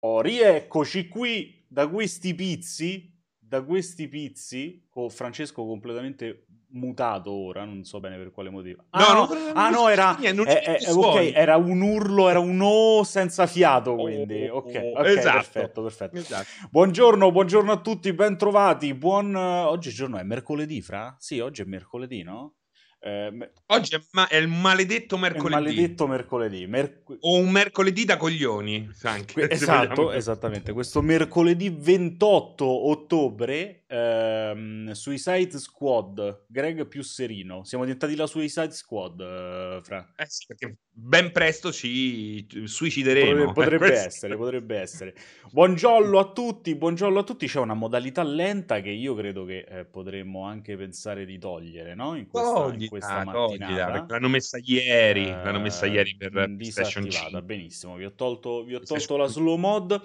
Oh, rieccoci qui da questi pizzi, da questi pizzi, con Francesco completamente mutato ora, non so bene per quale motivo. Ah no, no, no, ah, no era, niente, eh, eh, okay, era un urlo, era un O senza fiato, quindi oh, ok, okay esatto. perfetto, perfetto. Esatto. Buongiorno, buongiorno a tutti, bentrovati, buon... Oggi giorno è mercoledì, Fra? Sì, oggi è mercoledì, no? Eh, Oggi è, ma- è, il maledetto mercoledì. Il maledetto mercoledì. Merc- o un mercoledì da coglioni. Anche, esatto, esattamente. Questo mercoledì 28 ottobre ehm, Suicide Squad, Greg più serino. Siamo diventati la Suicide Squad, eh, Fra. Eh sì, perché ben presto ci suicideremo. Potrebbe, potrebbe essere, potrebbe essere. Buongiorno a tutti, buongiorno a tutti. C'è una modalità lenta che io credo che eh, potremmo anche pensare di togliere, no? In questa, Togli, in questa mattinata. l'hanno messa ieri, l'hanno messa ieri per PlayStation 5. Benissimo, vi ho tolto, vi ho tolto la slow mod.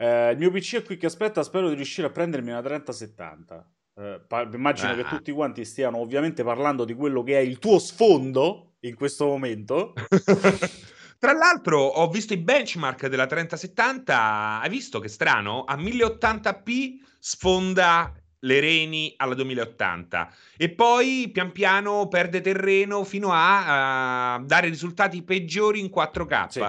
Eh, il mio PC è qui che aspetta, spero di riuscire a prendermi una 3070. Eh, pa- immagino ah. che tutti quanti stiano ovviamente parlando di quello che è il tuo sfondo in questo momento. Tra l'altro ho visto i benchmark della 3070, hai visto che strano? A 1080p sfonda le reni alla 2080 e poi pian piano perde terreno fino a, a dare risultati peggiori in 4K. Sì.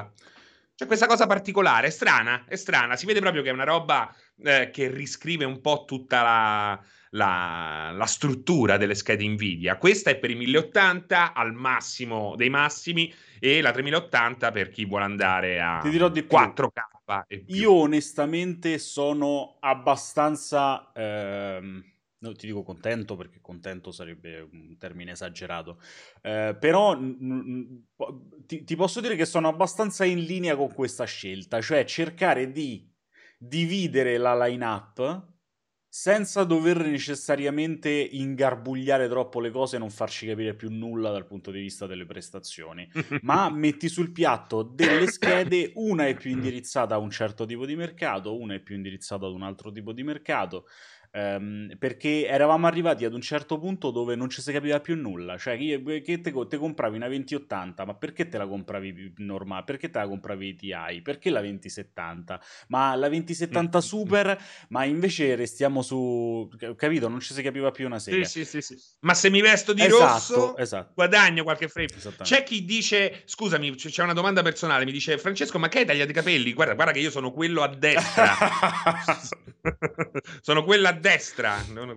C'è questa cosa particolare, è strana, è strana, si vede proprio che è una roba eh, che riscrive un po' tutta la, la, la, struttura delle schede Nvidia. Questa è per i 1080 al massimo dei massimi e la 3080 per chi vuole andare a Ti dirò di 4K. Io onestamente sono abbastanza... Ehm... No, ti dico contento perché contento sarebbe un termine esagerato, eh, però n- n- ti, ti, posso dire che sono abbastanza in linea con questa scelta, cioè cercare di dividere la line-up senza dover necessariamente ingarbugliare troppo le cose e non farci capire più nulla dal punto di vista delle prestazioni, ma metti sul piatto delle schede, una è più indirizzata a un certo tipo di mercato, una è più indirizzata ad un altro tipo di mercato, Um, perché eravamo arrivati ad un certo punto dove non ci si capiva più nulla. Cioè, che, che te, te, compravi una 2080, ma perché te la compravi normale? Perché te la compravi TI? Perché la 2070? Ma la 2070 Super? Ma invece restiamo su. Capito? Non ci si capiva più una serie. Sì, sì, sì, sì. Ma se mi vesto di esatto, rosso, esatto. guadagno qualche frame. C'è chi dice: Scusami, c'è una domanda personale. Mi dice Francesco, ma che hai tagliato i capelli? Guarda, guarda che io sono quello a destra. sono quello a destra.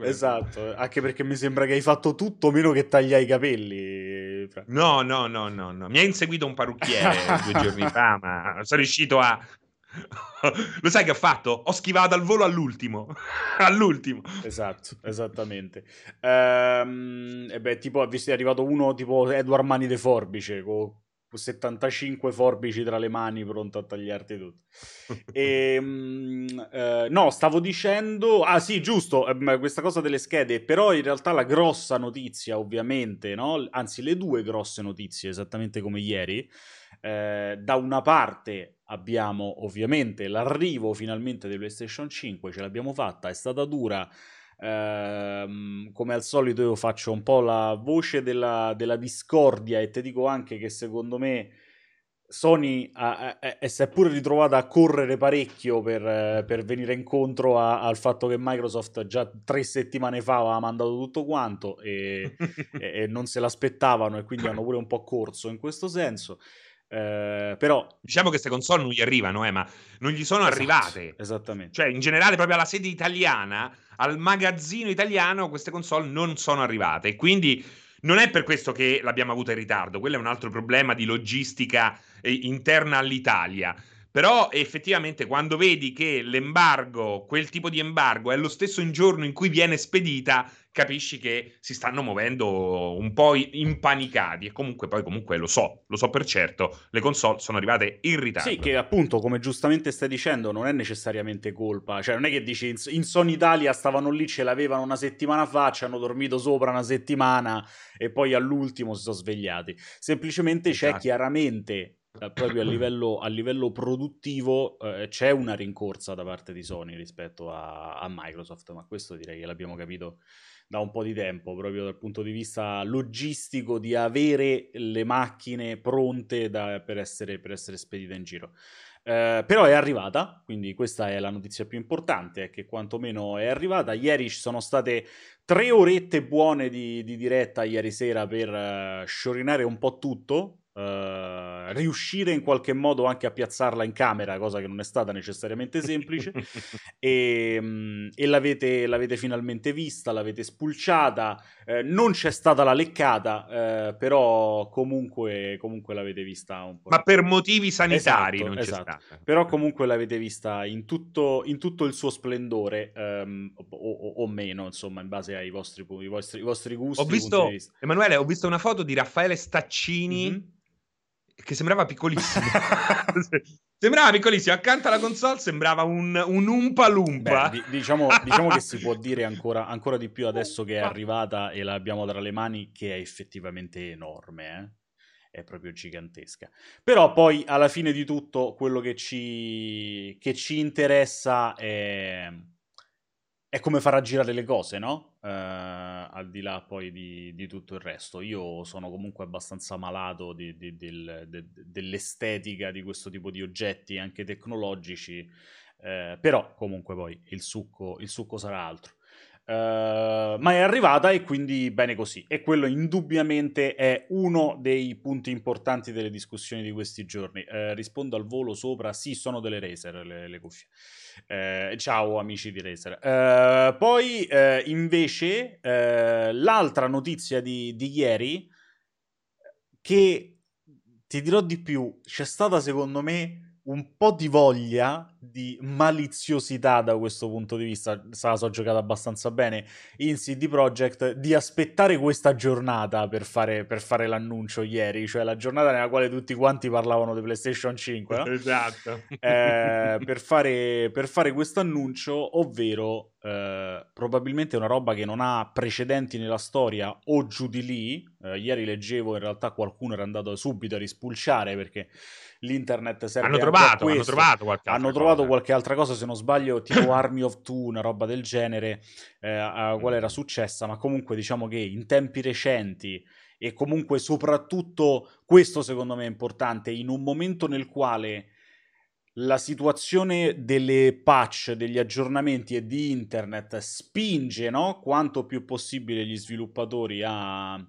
Esatto, anche perché mi sembra che hai fatto tutto meno che tagliare i capelli. No, no, no, no, no. Mi ha inseguito un parrucchiere due giorni fa, ma sono riuscito a... Lo sai che ho fatto? Ho schivato al volo all'ultimo. all'ultimo. Esatto, esattamente. Ehm, e beh, tipo, è arrivato uno tipo Edward Mani de Forbice, con 75 forbici tra le mani pronto a tagliarti tutto. e, ehm, eh, no, stavo dicendo... Ah sì, giusto, eh, questa cosa delle schede, però in realtà la grossa notizia ovviamente, no? anzi le due grosse notizie, esattamente come ieri, eh, da una parte abbiamo ovviamente l'arrivo finalmente di PlayStation 5, ce l'abbiamo fatta, è stata dura, Ehm, come al solito io faccio un po' la voce della, della discordia e ti dico anche che secondo me Sony ha, è, è, si è pure ritrovata a correre parecchio per, per venire incontro a, al fatto che Microsoft già tre settimane fa aveva mandato tutto quanto e, e, e non se l'aspettavano e quindi hanno pure un po' corso in questo senso. Eh, però diciamo che queste console non gli arrivano, eh, ma non gli sono esatto, arrivate. Esattamente. Cioè, in generale, proprio alla sede italiana, al magazzino italiano, queste console non sono arrivate. E quindi non è per questo che l'abbiamo avuta in ritardo. Quello è un altro problema di logistica eh, interna all'Italia. Però effettivamente quando vedi che l'embargo, quel tipo di embargo, è lo stesso giorno in cui viene spedita, capisci che si stanno muovendo un po' impanicati. E comunque, poi, comunque lo so, lo so per certo, le console sono arrivate in ritardo. Sì, che appunto, come giustamente stai dicendo, non è necessariamente colpa. Cioè, non è che dici in, in Sony Italia stavano lì, ce l'avevano una settimana fa, ci hanno dormito sopra una settimana e poi all'ultimo si sono svegliati. Semplicemente esatto. c'è chiaramente proprio a livello, a livello produttivo eh, c'è una rincorsa da parte di Sony rispetto a, a, Microsoft, ma questo direi che l'abbiamo capito da un po' di tempo, proprio dal punto di vista logistico di avere le macchine pronte da, per, essere, per essere spedite in giro. Uh, però è arrivata, quindi questa è la notizia più importante, è che quantomeno è arrivata. Ieri ci sono state tre orette buone di, di diretta ieri sera per uh, sciorinare un po' tutto, Uh, riuscire in qualche modo anche a piazzarla in camera, cosa che non è stata necessariamente semplice, e, um, e l'avete, l'avete, finalmente vista, l'avete spulciata, uh, non c'è stata la leccata, uh, però comunque, comunque, l'avete vista un po'. Ma per motivi sanitari esatto, non esatto. c'è stata. Però comunque l'avete vista in tutto, in tutto il suo splendore, um, o, o, o, meno, insomma, in base ai vostri, i vostri, i vostri gusti. Ho visto, Emanuele, ho visto una foto di Raffaele Staccini. Mm-hmm che sembrava piccolissimo. sembrava piccolissimo. Accanto alla console sembrava un, un Umpa Lumpa. Beh, diciamo, diciamo, che si può dire ancora, ancora, di più adesso che è arrivata e l'abbiamo tra le mani, che è effettivamente enorme. Eh? È proprio gigantesca. Però poi, alla fine di tutto, quello che ci, che ci interessa è è come far aggirare le cose, no? Uh, al di là poi di, di, tutto il resto. Io sono comunque abbastanza malato di, di, del, de, dell'estetica di questo tipo di oggetti, anche tecnologici, uh, però comunque poi il succo, il succo sarà altro. Uh, ma è arrivata e quindi bene così. E quello indubbiamente è uno dei punti importanti delle discussioni di questi giorni. rispondo al volo sopra, sì, sono delle Razer le, le cuffie. Eh, ciao amici di Razer. Poi invece l'altra notizia di, di ieri, che ti dirò di più, c'è stata secondo me un po' di voglia di maliziosità da questo punto di vista, se la so giocata abbastanza bene in CD Projekt, di aspettare questa giornata per fare, per fare l'annuncio ieri, cioè la giornata nella quale tutti quanti parlavano di PlayStation 5, no? esatto, eh, per fare, per fare questo annuncio, ovvero eh, probabilmente una roba che non ha precedenti nella storia o giù di lì, eh, ieri leggevo in realtà qualcuno era andato subito a rispulciare perché l'internet serve hanno trovato, hanno trovato qualche hanno trovato cosa. qualche altra cosa se non sbaglio tipo Army of Two una roba del genere eh, a quale era successa ma comunque diciamo che in tempi recenti e comunque soprattutto questo secondo me è importante in un momento nel quale la situazione delle patch, degli aggiornamenti e di internet spinge no? quanto più possibile gli sviluppatori a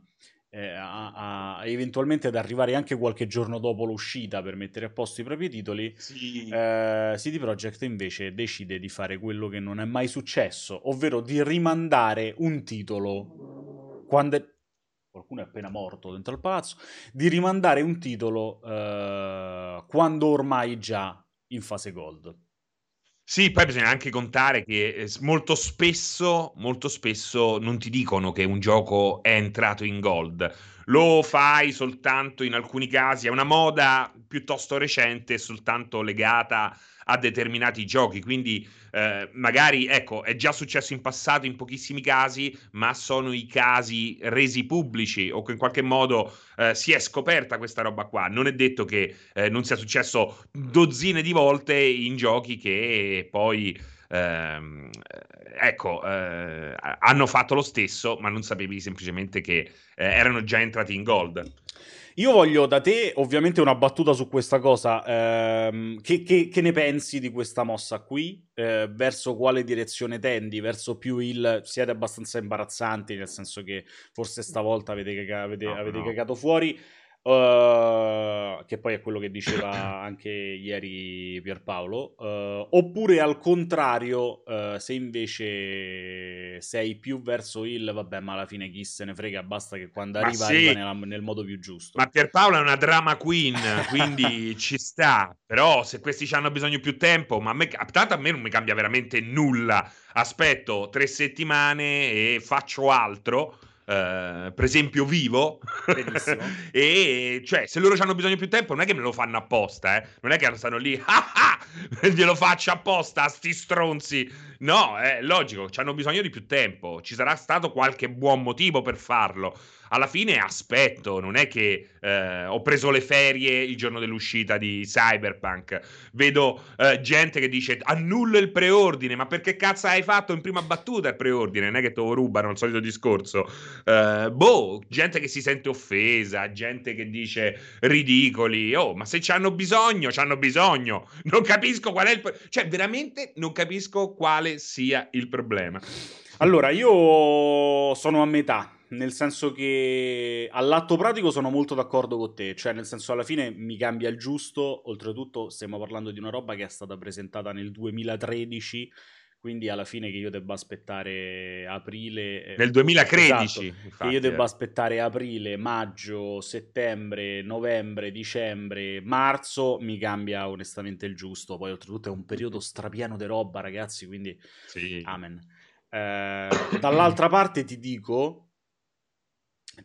eh, a, a, eventualmente ad arrivare anche qualche giorno dopo l'uscita per mettere a posto i propri titoli, sì. eh, CD Projekt invece decide di fare quello che non è mai successo, ovvero di rimandare un titolo quando è... qualcuno è appena morto dentro il palazzo, di rimandare un titolo eh, quando ormai già in fase gold. Sì, poi bisogna anche contare che eh, molto spesso, molto spesso non ti dicono che un gioco è entrato in gold. Lo fai soltanto in alcuni casi, è una moda piuttosto recente, soltanto legata determinati giochi. Quindi eh, magari, ecco, è già successo in passato in pochissimi casi, ma sono i casi resi pubblici o che in qualche modo eh, si è scoperta questa roba qua. Non è detto che eh, non sia successo dozzine di volte in giochi che poi... Ehm, ecco, eh, hanno fatto lo stesso, ma non sapevi semplicemente che eh, erano già entrati in gold. Io voglio da te, ovviamente, una battuta su questa cosa. Ehm, che, che, che, ne pensi di questa mossa qui? Eh, verso quale direzione tendi? Verso più il siete abbastanza imbarazzanti, nel senso che forse stavolta avete, caga- avete, no, avete no. cagato fuori. Uh, che poi è quello che diceva anche ieri Pierpaolo, uh, oppure al contrario, uh, se invece sei più verso il vabbè, ma alla fine chi se ne frega, basta che quando ma arriva, sì. arriva nella, nel modo più giusto. Ma Pierpaolo è una drama queen, quindi ci sta, però se questi hanno bisogno più tempo, ma a me, tanto a me non mi cambia veramente nulla. Aspetto tre settimane e faccio altro Uh, per esempio vivo e cioè se loro hanno bisogno di più tempo non è che me lo fanno apposta eh? non è che stanno lì ah, ah, glielo faccio apposta a sti stronzi No, è logico, hanno bisogno di più tempo. Ci sarà stato qualche buon motivo per farlo. Alla fine aspetto, non è che eh, ho preso le ferie il giorno dell'uscita di Cyberpunk. Vedo eh, gente che dice annullo il preordine, ma perché cazzo hai fatto in prima battuta il preordine? Non è che te lo rubano, il solito discorso. Eh, boh, gente che si sente offesa, gente che dice ridicoli. Oh, ma se ci hanno bisogno, ci hanno bisogno. Non capisco qual è il... Pro- cioè, veramente non capisco quale sia il problema. Allora, io sono a metà, nel senso che all'atto pratico sono molto d'accordo con te, cioè nel senso alla fine mi cambia il giusto, oltretutto stiamo parlando di una roba che è stata presentata nel 2013, quindi alla fine che io debba aspettare aprile... Eh, nel 2013, esatto, che io debba eh. aspettare aprile, maggio, settembre, novembre, dicembre, marzo, mi cambia onestamente il giusto, poi oltretutto è un periodo strapieno di roba ragazzi, quindi sì. amen. Eh, dall'altra parte ti dico,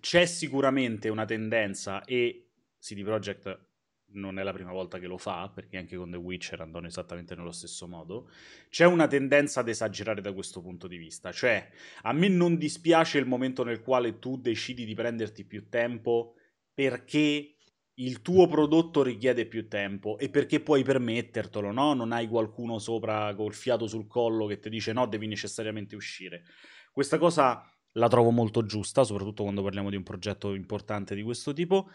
c'è sicuramente una tendenza e CD Projekt non è la prima volta che lo fa, perché anche con The Witcher andano esattamente nello stesso modo, c'è una tendenza ad esagerare da questo punto di vista. Cioè, a me non dispiace il momento nel quale tu decidi di prenderti più tempo perché il tuo prodotto richiede più tempo e perché puoi permettertelo, no? Non hai qualcuno sopra col fiato sul collo che ti dice no, devi necessariamente uscire. Questa cosa la trovo molto giusta, soprattutto quando parliamo di un progetto importante di questo tipo,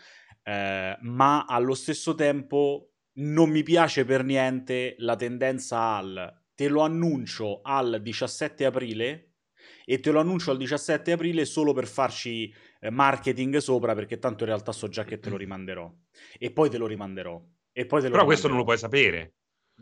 eh, ma allo stesso tempo non mi piace per niente la tendenza al te lo annuncio al 17 aprile e te lo annuncio al 17 aprile solo per farci eh, marketing sopra perché tanto in realtà so già che te lo rimanderò e poi te lo rimanderò e poi te lo Però rimanderò. questo non lo puoi sapere.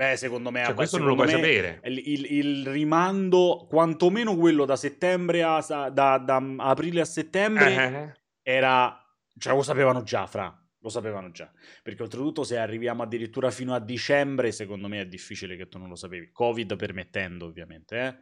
Beh, secondo me, cioè, questo non lo puoi sapere. Il, il, il, rimando, quantomeno quello da settembre a da, da aprile a settembre, uh-huh. era cioè lo sapevano già, fra. Lo sapevano già. Perché oltretutto, se arriviamo addirittura fino a dicembre, secondo me è difficile che tu non lo sapevi. Covid permettendo, ovviamente, eh.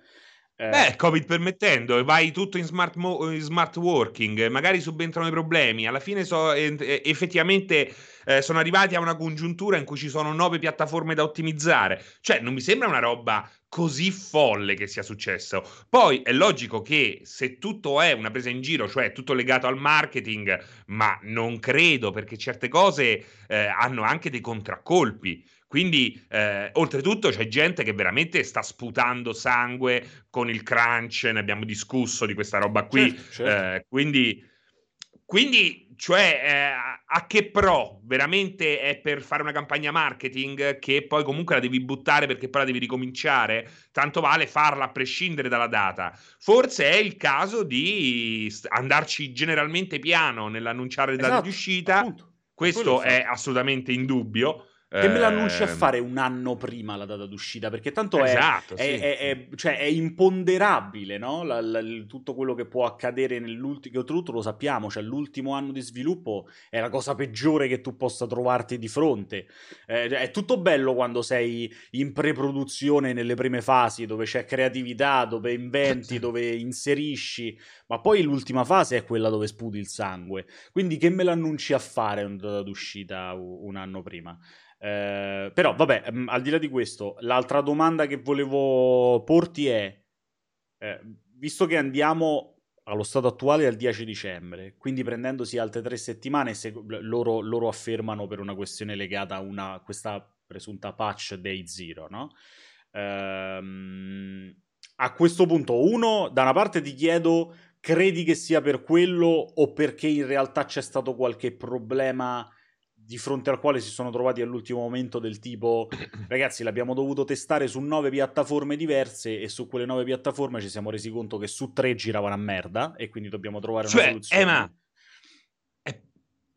Eh. Beh, Covid permettendo, vai tutto in smart, mo- in smart working, magari subentrano i problemi. Alla fine so, eh, effettivamente eh, sono arrivati a una congiuntura in cui ci sono nove piattaforme da ottimizzare. Cioè, non mi sembra una roba così folle che sia successo. Poi è logico che se tutto è una presa in giro, cioè tutto legato al marketing, ma non credo perché certe cose eh, hanno anche dei contraccolpi. Quindi, eh, oltretutto, c'è gente che veramente sta sputando sangue con il crunch. Ne abbiamo discusso di questa roba qui. Certo, certo. Eh, quindi, quindi, cioè, eh, a che pro? Veramente è per fare una campagna marketing che poi comunque la devi buttare perché poi la devi ricominciare? Tanto vale farla a prescindere dalla data. Forse è il caso di andarci generalmente piano nell'annunciare date esatto, di uscita. Appunto. Questo è assolutamente indubbio. Che me l'annunci a ehm, fare un anno prima la data d'uscita, perché tanto esatto, è, sì. è, è, cioè è, imponderabile, no? La, la, tutto quello che può accadere nell'ultimo, oltretutto lo sappiamo, cioè l'ultimo anno di sviluppo è la cosa peggiore che tu possa trovarti di fronte. Eh, è tutto bello quando sei in pre-produzione nelle prime fasi, dove c'è creatività, dove inventi, dove inserisci, ma poi l'ultima fase è quella dove sputi il sangue. Quindi che me l'annunci a fare una data d'uscita un anno prima? Eh, però, vabbè, mm, al di là di questo, l'altra domanda che volevo porti è: eh, visto che andiamo allo stato attuale al 10 dicembre, quindi prendendosi altre tre settimane, se, loro, loro, affermano per una questione legata a una, questa presunta patch day zero, no? Ehm, a questo punto, uno, da una parte ti chiedo, credi che sia per quello o perché in realtà c'è stato qualche problema? Di fronte al quale si sono trovati all'ultimo momento del tipo ragazzi l'abbiamo dovuto testare su nove piattaforme diverse e su quelle nove piattaforme ci siamo resi conto che su tre giravano a merda e quindi dobbiamo trovare cioè, una soluzione. Eh, ma è,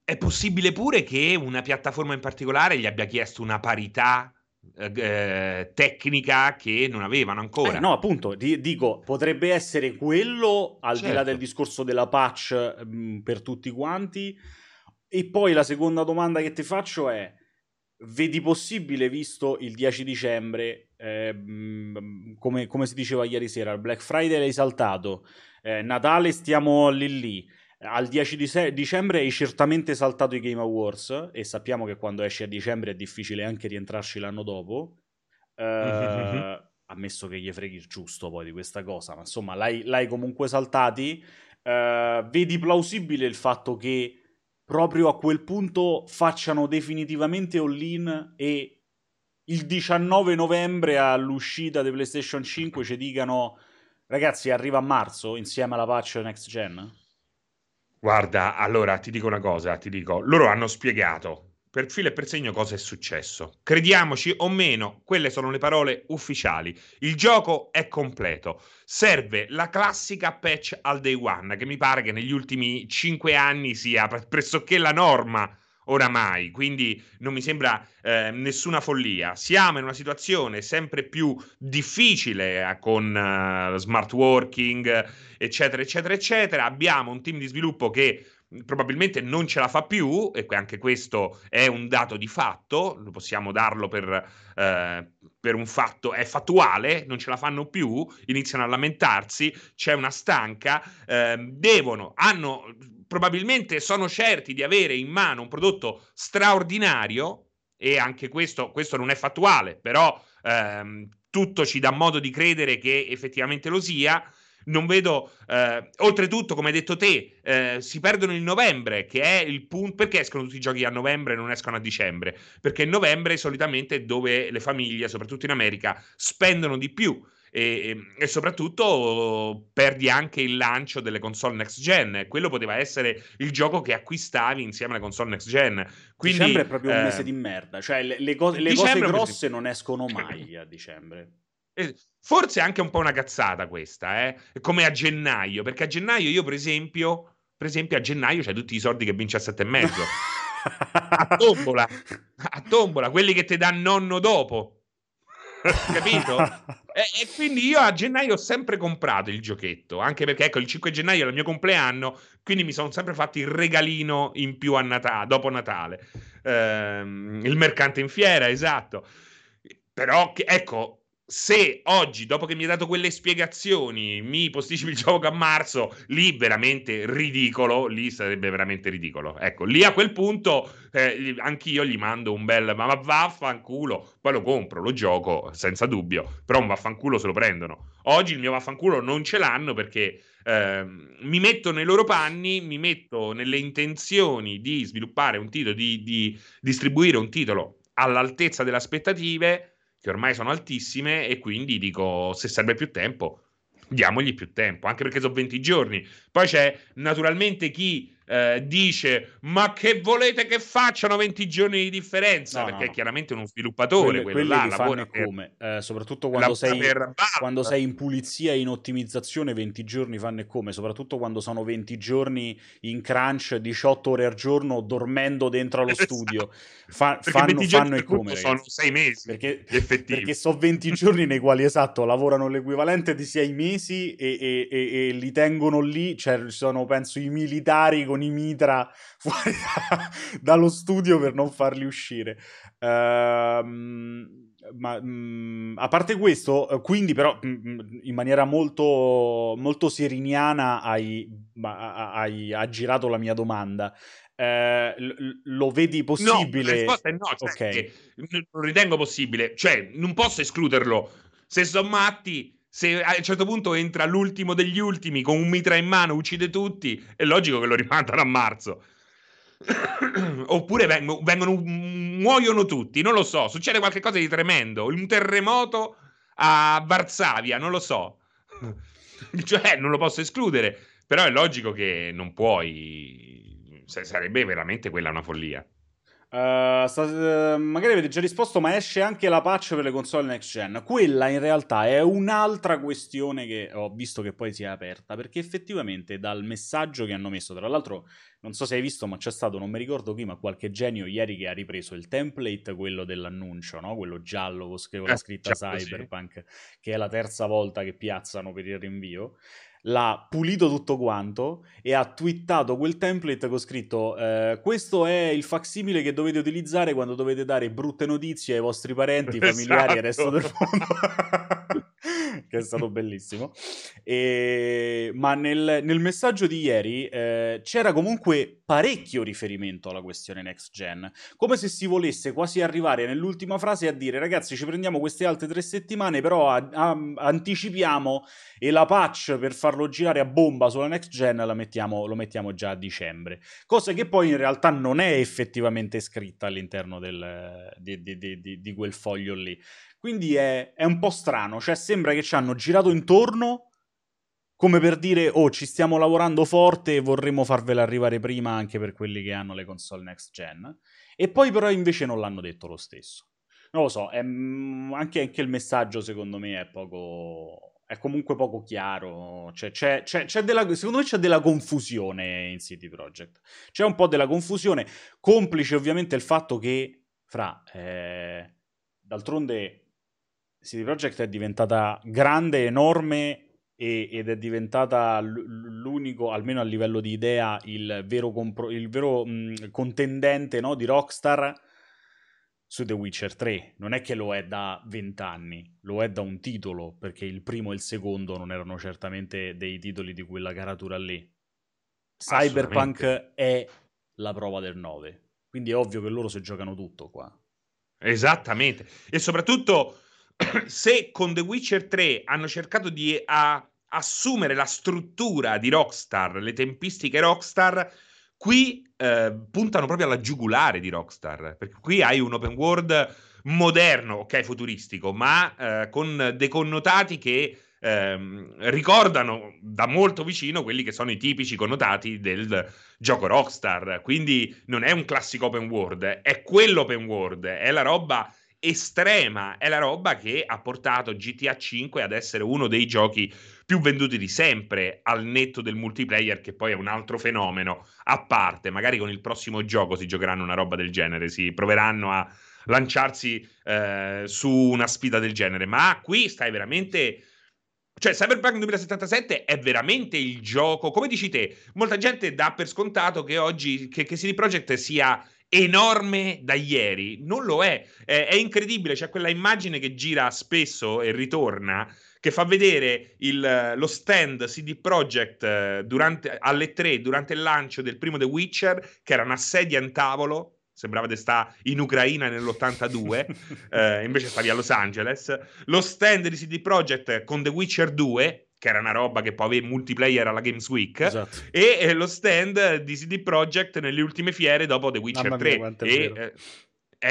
è possibile pure che una piattaforma in particolare gli abbia chiesto una parità eh, eh tecnica che non avevano ancora. Eh, no, appunto, di, dico, potrebbe essere quello al certo. di là certo. del discorso della patch mh, per tutti quanti e poi la seconda domanda che ti faccio è: vedi possibile, visto il 10 dicembre, eh, come, come, si diceva ieri sera, il Black Friday l'hai saltato, eh, Natale stiamo lì lì. Al 10 di se- dicembre hai certamente saltato i Game Awards e sappiamo che quando esce a dicembre è difficile anche rientrarci l'anno dopo. Uh, ammesso che gli freghi il giusto poi di questa cosa, ma insomma l'hai, l'hai comunque saltati, uh, vedi plausibile il fatto che proprio a quel punto facciano definitivamente all-in e il 19 novembre all'uscita di PlayStation 5 ci dicano ragazzi arriva a marzo insieme alla patch next gen? Guarda, allora ti dico una cosa, ti dico, loro hanno spiegato per filo e per segno cosa è successo. Crediamoci o meno, quelle sono le parole ufficiali. Il gioco è completo. Serve la classica patch al day one, che mi pare che negli ultimi cinque anni sia pressoché la norma oramai, quindi non mi sembra eh, nessuna follia. Siamo in una situazione sempre più difficile eh, con uh, smart working, eccetera, eccetera, eccetera. Abbiamo un team di sviluppo che probabilmente non ce la fa più, e anche questo è un dato di fatto, possiamo darlo per, eh, per, un fatto, è fattuale, non ce la fanno più, iniziano a lamentarsi, c'è una stanca, eh, devono, hanno, probabilmente sono certi di avere in mano un prodotto straordinario, e anche questo, questo non è fattuale, però ehm, tutto ci dà modo di credere che effettivamente lo sia, non vedo, eh, oltretutto, come hai detto te, eh, si perdono il novembre, che è il punto. Perché escono tutti i giochi a novembre e non escono a dicembre? Perché novembre solitamente è dove le famiglie, soprattutto in America, spendono di più. E, e, soprattutto perdi anche il lancio delle console next gen. Quello poteva essere il gioco che acquistavi insieme alle console next gen. Quindi, dicembre è proprio un mese eh, di merda. Cioè, le, le, co- le cose grosse non escono mai a dicembre. Forse è anche un po' una cazzata questa, eh? come a gennaio, perché a gennaio io per esempio, per esempio a gennaio c'hai tutti i soldi che vinci a sette e mezzo. a tombola, a tombola, quelli che ti dà nonno dopo. Capito? e, e, quindi io a gennaio ho sempre comprato il giochetto, anche perché ecco il 5 gennaio è il mio compleanno, quindi mi sono sempre fatto il regalino in più a Natale, dopo Natale. Ehm, il mercante in fiera, esatto. Però ecco, se oggi, dopo che mi hai dato quelle spiegazioni, mi posticipi il gioco a marzo, lì veramente ridicolo, lì sarebbe veramente ridicolo. Ecco, lì a quel punto eh, anch'io gli mando un bel ma vaffanculo, poi lo compro, lo gioco senza dubbio, però un vaffanculo se lo prendono. Oggi il mio vaffanculo non ce l'hanno perché eh, mi metto nei loro panni, mi metto nelle intenzioni di sviluppare un titolo, di, di distribuire un titolo all'altezza delle aspettative che ormai sono altissime e quindi dico se serve più tempo diamogli più tempo, anche perché sono 20 giorni. Poi c'è naturalmente chi eh, dice ma che volete che facciano 20 giorni di differenza? No, perché no. è chiaramente uno sviluppatore, quello, quello là lavora per, come, eh, soprattutto quando sei, quando sei, in pulizia e in ottimizzazione 20 giorni fanno e come, soprattutto quando sono 20 giorni in crunch 18 ore al giorno dormendo dentro allo studio. Fa, fanno, fanno e come. Sono 6 mesi perché, perché sono 20 giorni nei quali esatto lavorano l'equivalente di 6 mesi e, e, e, e li tengono lì, cioè sono penso i militari con i mitra fuori da, dallo studio per non farli uscire. Uh, ma mh, mm, a parte questo, eh, quindi però mh, mm, mm, in maniera molto, molto seriniana hai, hai, hai girato la mia domanda. Eh, lo vedi possibile? No, la risposta è no, cioè okay. lo ritengo possibile, cioè non posso escluderlo. Se sono matti, se a un certo punto entra l'ultimo degli ultimi con un mitra in mano, uccide tutti, è logico che lo rimandano a marzo. Oppure vengono, vengono, muoiono tutti, non lo so, succede qualcosa di tremendo, un terremoto a Varsavia, non lo so. cioè, non lo posso escludere, però è logico che non puoi sarebbe veramente quella una follia. Uh, sta, uh, magari avete già risposto, ma esce anche la patch per le console next gen. Quella in realtà è un'altra questione che ho visto che poi si è aperta. Perché effettivamente dal messaggio che hanno messo, tra l'altro, non so se hai visto, ma c'è stato, non mi ricordo chi, ma qualche genio ieri che ha ripreso il template, quello dell'annuncio, no? quello giallo con, la eh, scritta eh, Cyberpunk, sì. che è la terza volta che piazzano per il rinvio l'ha pulito tutto quanto e ha twittato quel template con scritto eh, questo è il facsimile che dovete utilizzare quando dovete dare brutte notizie ai vostri parenti, familiari esatto. e al resto del esatto. mondo. che è stato bellissimo. E... Ma nel, nel, messaggio di ieri eh, c'era comunque parecchio riferimento alla questione next gen, come se si volesse quasi arrivare nell'ultima frase a dire ragazzi ci prendiamo queste altre tre settimane, però a, a, anticipiamo e la patch per farlo girare a bomba sulla next gen la mettiamo, lo mettiamo già a dicembre, cosa che poi in realtà non è effettivamente scritta all'interno del, di, di, di, di quel foglio lì. Quindi è, è un po' strano, cioè sembra che ci hanno girato intorno come per dire, oh, ci stiamo lavorando forte e vorremmo farvela arrivare prima anche per quelli che hanno le console next gen. E poi però invece non l'hanno detto lo stesso. Non lo so, è, anche, anche, il messaggio secondo me è poco... è comunque poco chiaro. Cioè, c'è, c'è, c'è della, secondo me c'è della confusione in City Project. C'è un po' della confusione, complice ovviamente il fatto che, fra... Eh, d'altronde CD Projekt è diventata grande, enorme e, ed è diventata l'unico, almeno a livello di idea, il vero, compro- il vero mh, contendente no, di Rockstar su The Witcher 3. Non è che lo è da vent'anni, lo è da un titolo, perché il primo e il secondo non erano certamente dei titoli di quella caratura lì. Cyberpunk è la prova del 9, quindi è ovvio che loro si giocano tutto qua. Esattamente, e soprattutto se con The Witcher 3 hanno cercato di a, assumere la struttura di Rockstar, le tempistiche Rockstar, qui eh, puntano proprio alla giugulare di Rockstar, perché qui hai un open world moderno, ok, futuristico, ma eh, con dei connotati che ehm, ricordano da molto vicino quelli che sono i tipici connotati del gioco Rockstar. Quindi non è un classico open world, è quell'open world, è la roba estrema, è la roba che ha portato GTA 5 ad essere uno dei giochi più venduti di sempre, al netto del multiplayer, che poi è un altro fenomeno a parte. Magari con il prossimo gioco si giocheranno una roba del genere, si proveranno a lanciarsi eh, su una sfida del genere. Ma qui stai veramente. Cioè, Cyberpunk 2077 è veramente il gioco. Come dici te, molta gente dà per scontato che oggi che, che CD Projekt sia enorme da ieri. Non lo è. è. È, incredibile. C'è quella immagine che gira spesso e ritorna. Che fa vedere il, lo stand CD Projekt eh, durante, alle 3 durante il lancio del primo The Witcher, che era una sedia in tavolo, sembrava di stare in Ucraina nell'82, eh, invece stavi a Los Angeles. Lo stand di CD Projekt con The Witcher 2, che era una roba che poi aveva multiplayer alla Games Week, esatto. e eh, lo stand di CD Projekt nelle ultime fiere dopo The Witcher Mamma 3. Mia, e, eh,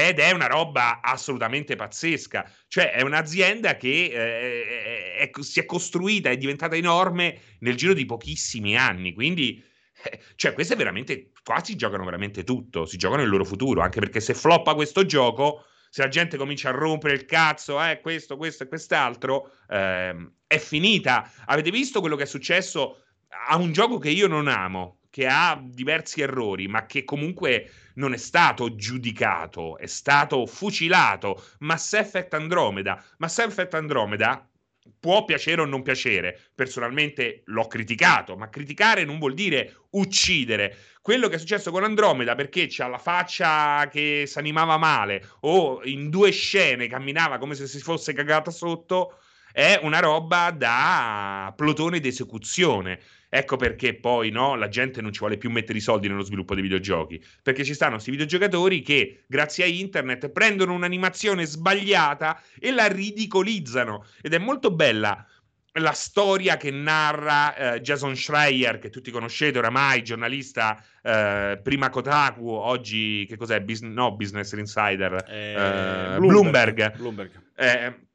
ed è una roba assolutamente pazzesca. Cioè, è un'azienda che eh, è, si è costruita, è diventata enorme nel giro di pochissimi anni. Quindi, eh, cioè, queste veramente qua si giocano veramente tutto. Si giocano il loro futuro. Anche perché se floppa questo gioco, se la gente comincia a rompere il cazzo, eh, questo, questo e quest'altro, ehm, è finita. Avete visto quello che è successo a un gioco che io non amo, che ha diversi errori, ma che comunque non è stato giudicato, è stato fucilato. Mass Effect Andromeda. Mass Effect Andromeda può piacere o non piacere. Personalmente l'ho criticato, ma criticare non vuol dire uccidere. Quello che è successo con Andromeda perché c'ha la faccia che si animava male o in due scene camminava come se si fosse cagata sotto è una roba da plotone d'esecuzione. Ecco perché poi no, la gente non ci vuole più mettere i soldi nello sviluppo dei videogiochi, perché ci stanno questi videogiocatori che, grazie a internet, prendono un'animazione sbagliata e la ridicolizzano. Ed è molto bella la storia che narra eh, Jason Schreier, che tutti conoscete oramai, giornalista eh, prima Kotaku, oggi che cos'è? Bus- no, Business Insider, eh, eh Bloomberg. Bloomberg. Bloomberg.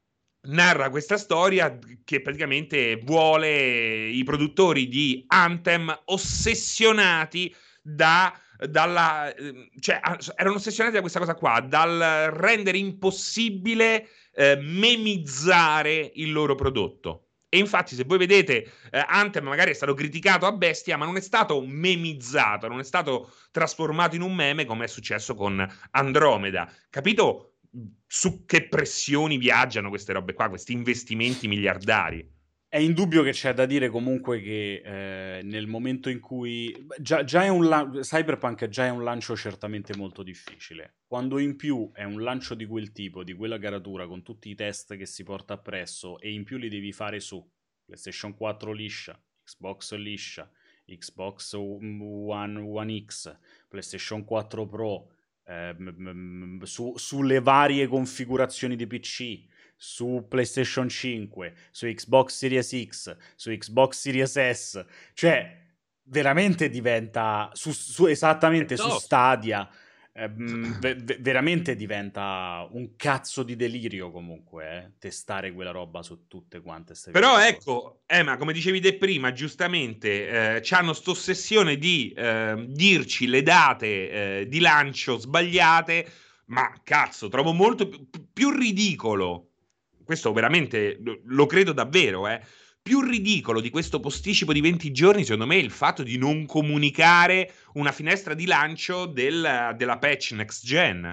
Narra questa storia che praticamente vuole i produttori di Anthem ossessionati da dalla cioè erano ossessionati da questa cosa qua dal rendere impossibile eh, memizzare il loro prodotto e infatti, se voi vedete, eh, Anthem magari è stato criticato a bestia, ma non è stato memizzato, non è stato trasformato in un meme come è successo con Andromeda. Capito su che pressioni viaggiano queste robe qua, questi investimenti miliardari. È indubbio che c'è da dire comunque che eh, nel momento in cui già, già è un la- Cyberpunk già è un lancio certamente molto difficile. Quando in più è un lancio di quel tipo, di quella caratura, con tutti i test che si porta appresso e in più li devi fare su PlayStation 4 liscia, Xbox liscia, Xbox One, One X, PlayStation 4 Pro, eh, su, sulle varie configurazioni di PC su PlayStation 5, su Xbox Series X, su Xbox Series S, cioè veramente diventa su, su esattamente su Stadia. Eh, v- veramente diventa un cazzo di delirio comunque eh, testare quella roba su tutte quante queste però ecco Emma come dicevi te prima giustamente eh, hanno sta ossessione di eh, dirci le date eh, di lancio sbagliate ma cazzo trovo molto più, più ridicolo questo veramente lo credo davvero, eh. Più ridicolo di questo posticipo di 20 giorni, secondo me, è il fatto di non comunicare una finestra di lancio del, della patch next gen.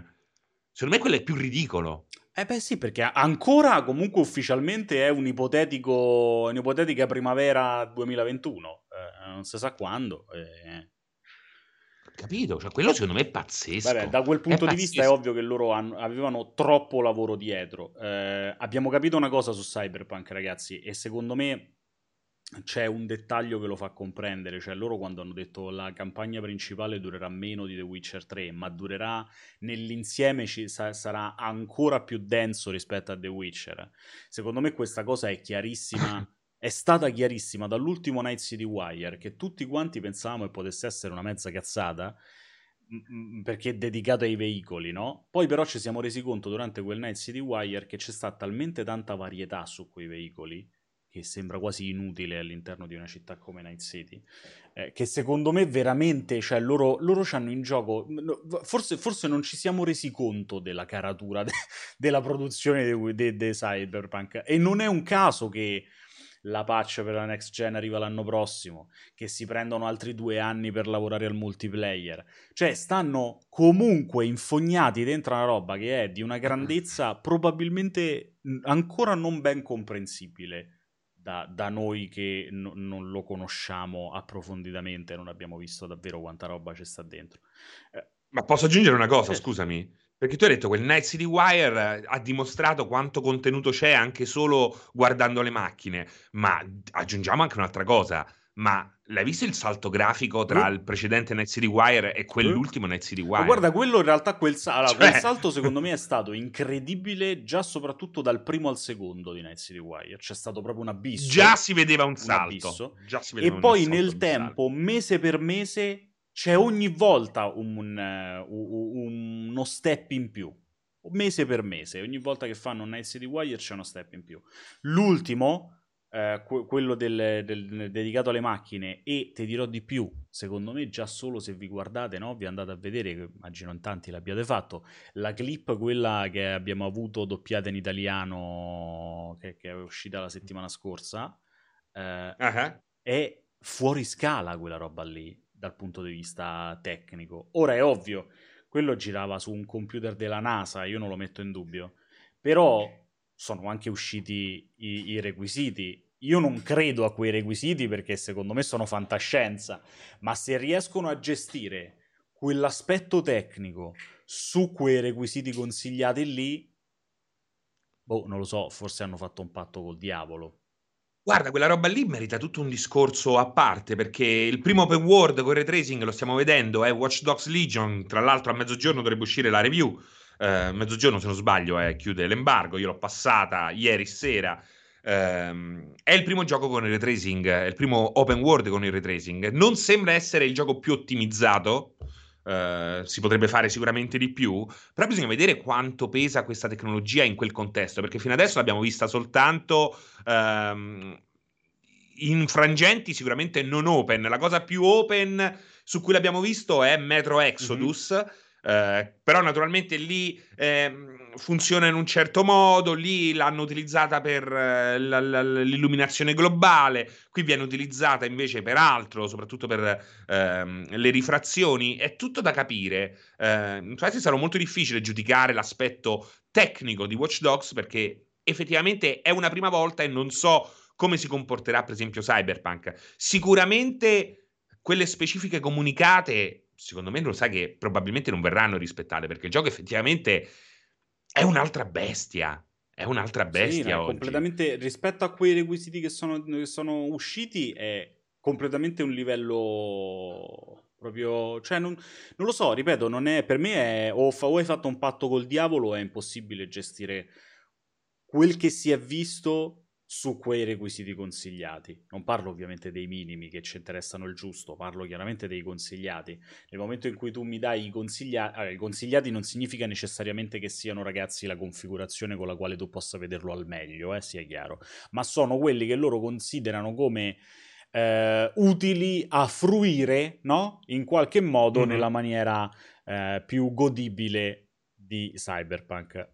Secondo me quello è più ridicolo. Eh beh sì, perché ancora comunque ufficialmente è un ipotetico, un'ipotetica primavera 2021, eh, non si sa quando. Eh. Capito? Cioè, quello secondo me è pazzesco. Vabbè, da quel punto di vista è ovvio che loro hanno, avevano troppo lavoro dietro. Eh, abbiamo capito una cosa su Cyberpunk, ragazzi, e secondo me c'è un dettaglio che lo fa comprendere, cioè loro quando hanno detto la campagna principale durerà meno di The Witcher 3, ma durerà nell'insieme ci sa- sarà ancora più denso rispetto a The Witcher. Secondo me questa cosa è chiarissima è stata chiarissima dall'ultimo Night City Wire che tutti quanti pensavamo che potesse essere una mezza cazzata perché è dedicato ai veicoli, no? Poi però ci siamo resi conto durante quel Night City Wire che c'è stata talmente tanta varietà su quei veicoli che sembra quasi inutile all'interno di una città come Night City, eh, che secondo me veramente, cioè loro, loro hanno in gioco, forse, forse, non ci siamo resi conto della caratura de, della produzione di Cyberpunk e non è un caso che la patch per la next gen arriva l'anno prossimo, che si prendono altri due anni per lavorare al multiplayer. Cioè, stanno comunque infognati dentro una roba che è di una grandezza probabilmente ancora non ben comprensibile da, da noi che no, non lo conosciamo approfonditamente, non abbiamo visto davvero quanta roba c'è sta dentro. Eh, Ma posso aggiungere una cosa, eh. scusami? Perché tu hai detto che il Night City Wire ha dimostrato quanto contenuto c'è anche solo guardando le macchine, ma aggiungiamo anche un'altra cosa. Ma l'hai visto il salto grafico tra il precedente Night City Wire e quell'ultimo Night City Wire? Ma guarda, quello in realtà quel, allora, cioè... quel, salto secondo me è stato incredibile già soprattutto dal primo al secondo di Night City Wire. C'è stato proprio un abisso. Già si vedeva un salto. Un e poi nel tempo, mese per mese, c'è ogni volta un, un, un, uno step in più, mese per mese, ogni volta che fanno un City Wire c'è uno step in più. L'ultimo, eh, quello del, del, dedicato alle macchine, e ti dirò di più, secondo me già solo se vi guardate, no? vi andate a vedere, immagino in tanti l'abbiate fatto, la clip, quella che abbiamo avuto doppiata in italiano, che, che è uscita la settimana scorsa, eh, uh-huh. è fuori scala quella roba lì dal punto di vista tecnico. Ora è ovvio, quello girava su un computer della NASA, io non lo metto in dubbio, però sono anche usciti i, i requisiti. Io non credo a quei requisiti perché secondo me sono fantascienza, ma se riescono a gestire quell'aspetto tecnico su quei requisiti consigliati lì, boh, non lo so, forse hanno fatto un patto col diavolo. Guarda, quella roba lì merita tutto un discorso a parte, perché il primo open world con ray tracing lo stiamo vedendo, è Watch Dogs Legion, tra l'altro a mezzogiorno dovrebbe uscire la review, eh, mezzogiorno se non sbaglio eh, chiude l'embargo, io l'ho passata ieri sera, eh, è il primo gioco con il ray tracing, è il primo open world con il ray tracing, non sembra essere il gioco più ottimizzato, Uh, si potrebbe fare sicuramente di più, però bisogna vedere quanto pesa questa tecnologia in quel contesto, perché fino adesso l'abbiamo vista soltanto uh, in frangenti sicuramente non open. La cosa più open su cui l'abbiamo visto è Metro Exodus. Mm-hmm eh, però naturalmente lì eh, funziona in un certo modo, lì l'hanno utilizzata per eh, l'illuminazione globale, qui viene utilizzata invece per altro, soprattutto per ehm, le rifrazioni, è tutto da capire. Eh, infatti sarà molto difficile giudicare l'aspetto tecnico di Watch Dogs perché effettivamente è una prima volta e non so come si comporterà per esempio Cyberpunk. Sicuramente quelle specifiche comunicate, secondo me lo sai che probabilmente non verranno rispettate perché il gioco effettivamente è un'altra bestia. È un'altra bestia. Sì, no, completamente rispetto a quei requisiti che sono, che sono usciti, è completamente un livello proprio. Cioè, non, non, lo so, ripeto, non è, per me è o, fa, o hai fatto un patto col diavolo o è impossibile gestire quel che si è visto su quei requisiti consigliati. Non parlo ovviamente dei minimi che ci interessano il giusto, parlo chiaramente dei consigliati. Nel momento in cui tu mi dai i consigliati, allora, i consigliati non significa necessariamente che siano ragazzi la configurazione con la quale tu possa vederlo al meglio, eh, sia chiaro, ma sono quelli che loro considerano come eh, utili a fruire, no? In qualche modo mm-hmm. nella maniera eh, più godibile di Cyberpunk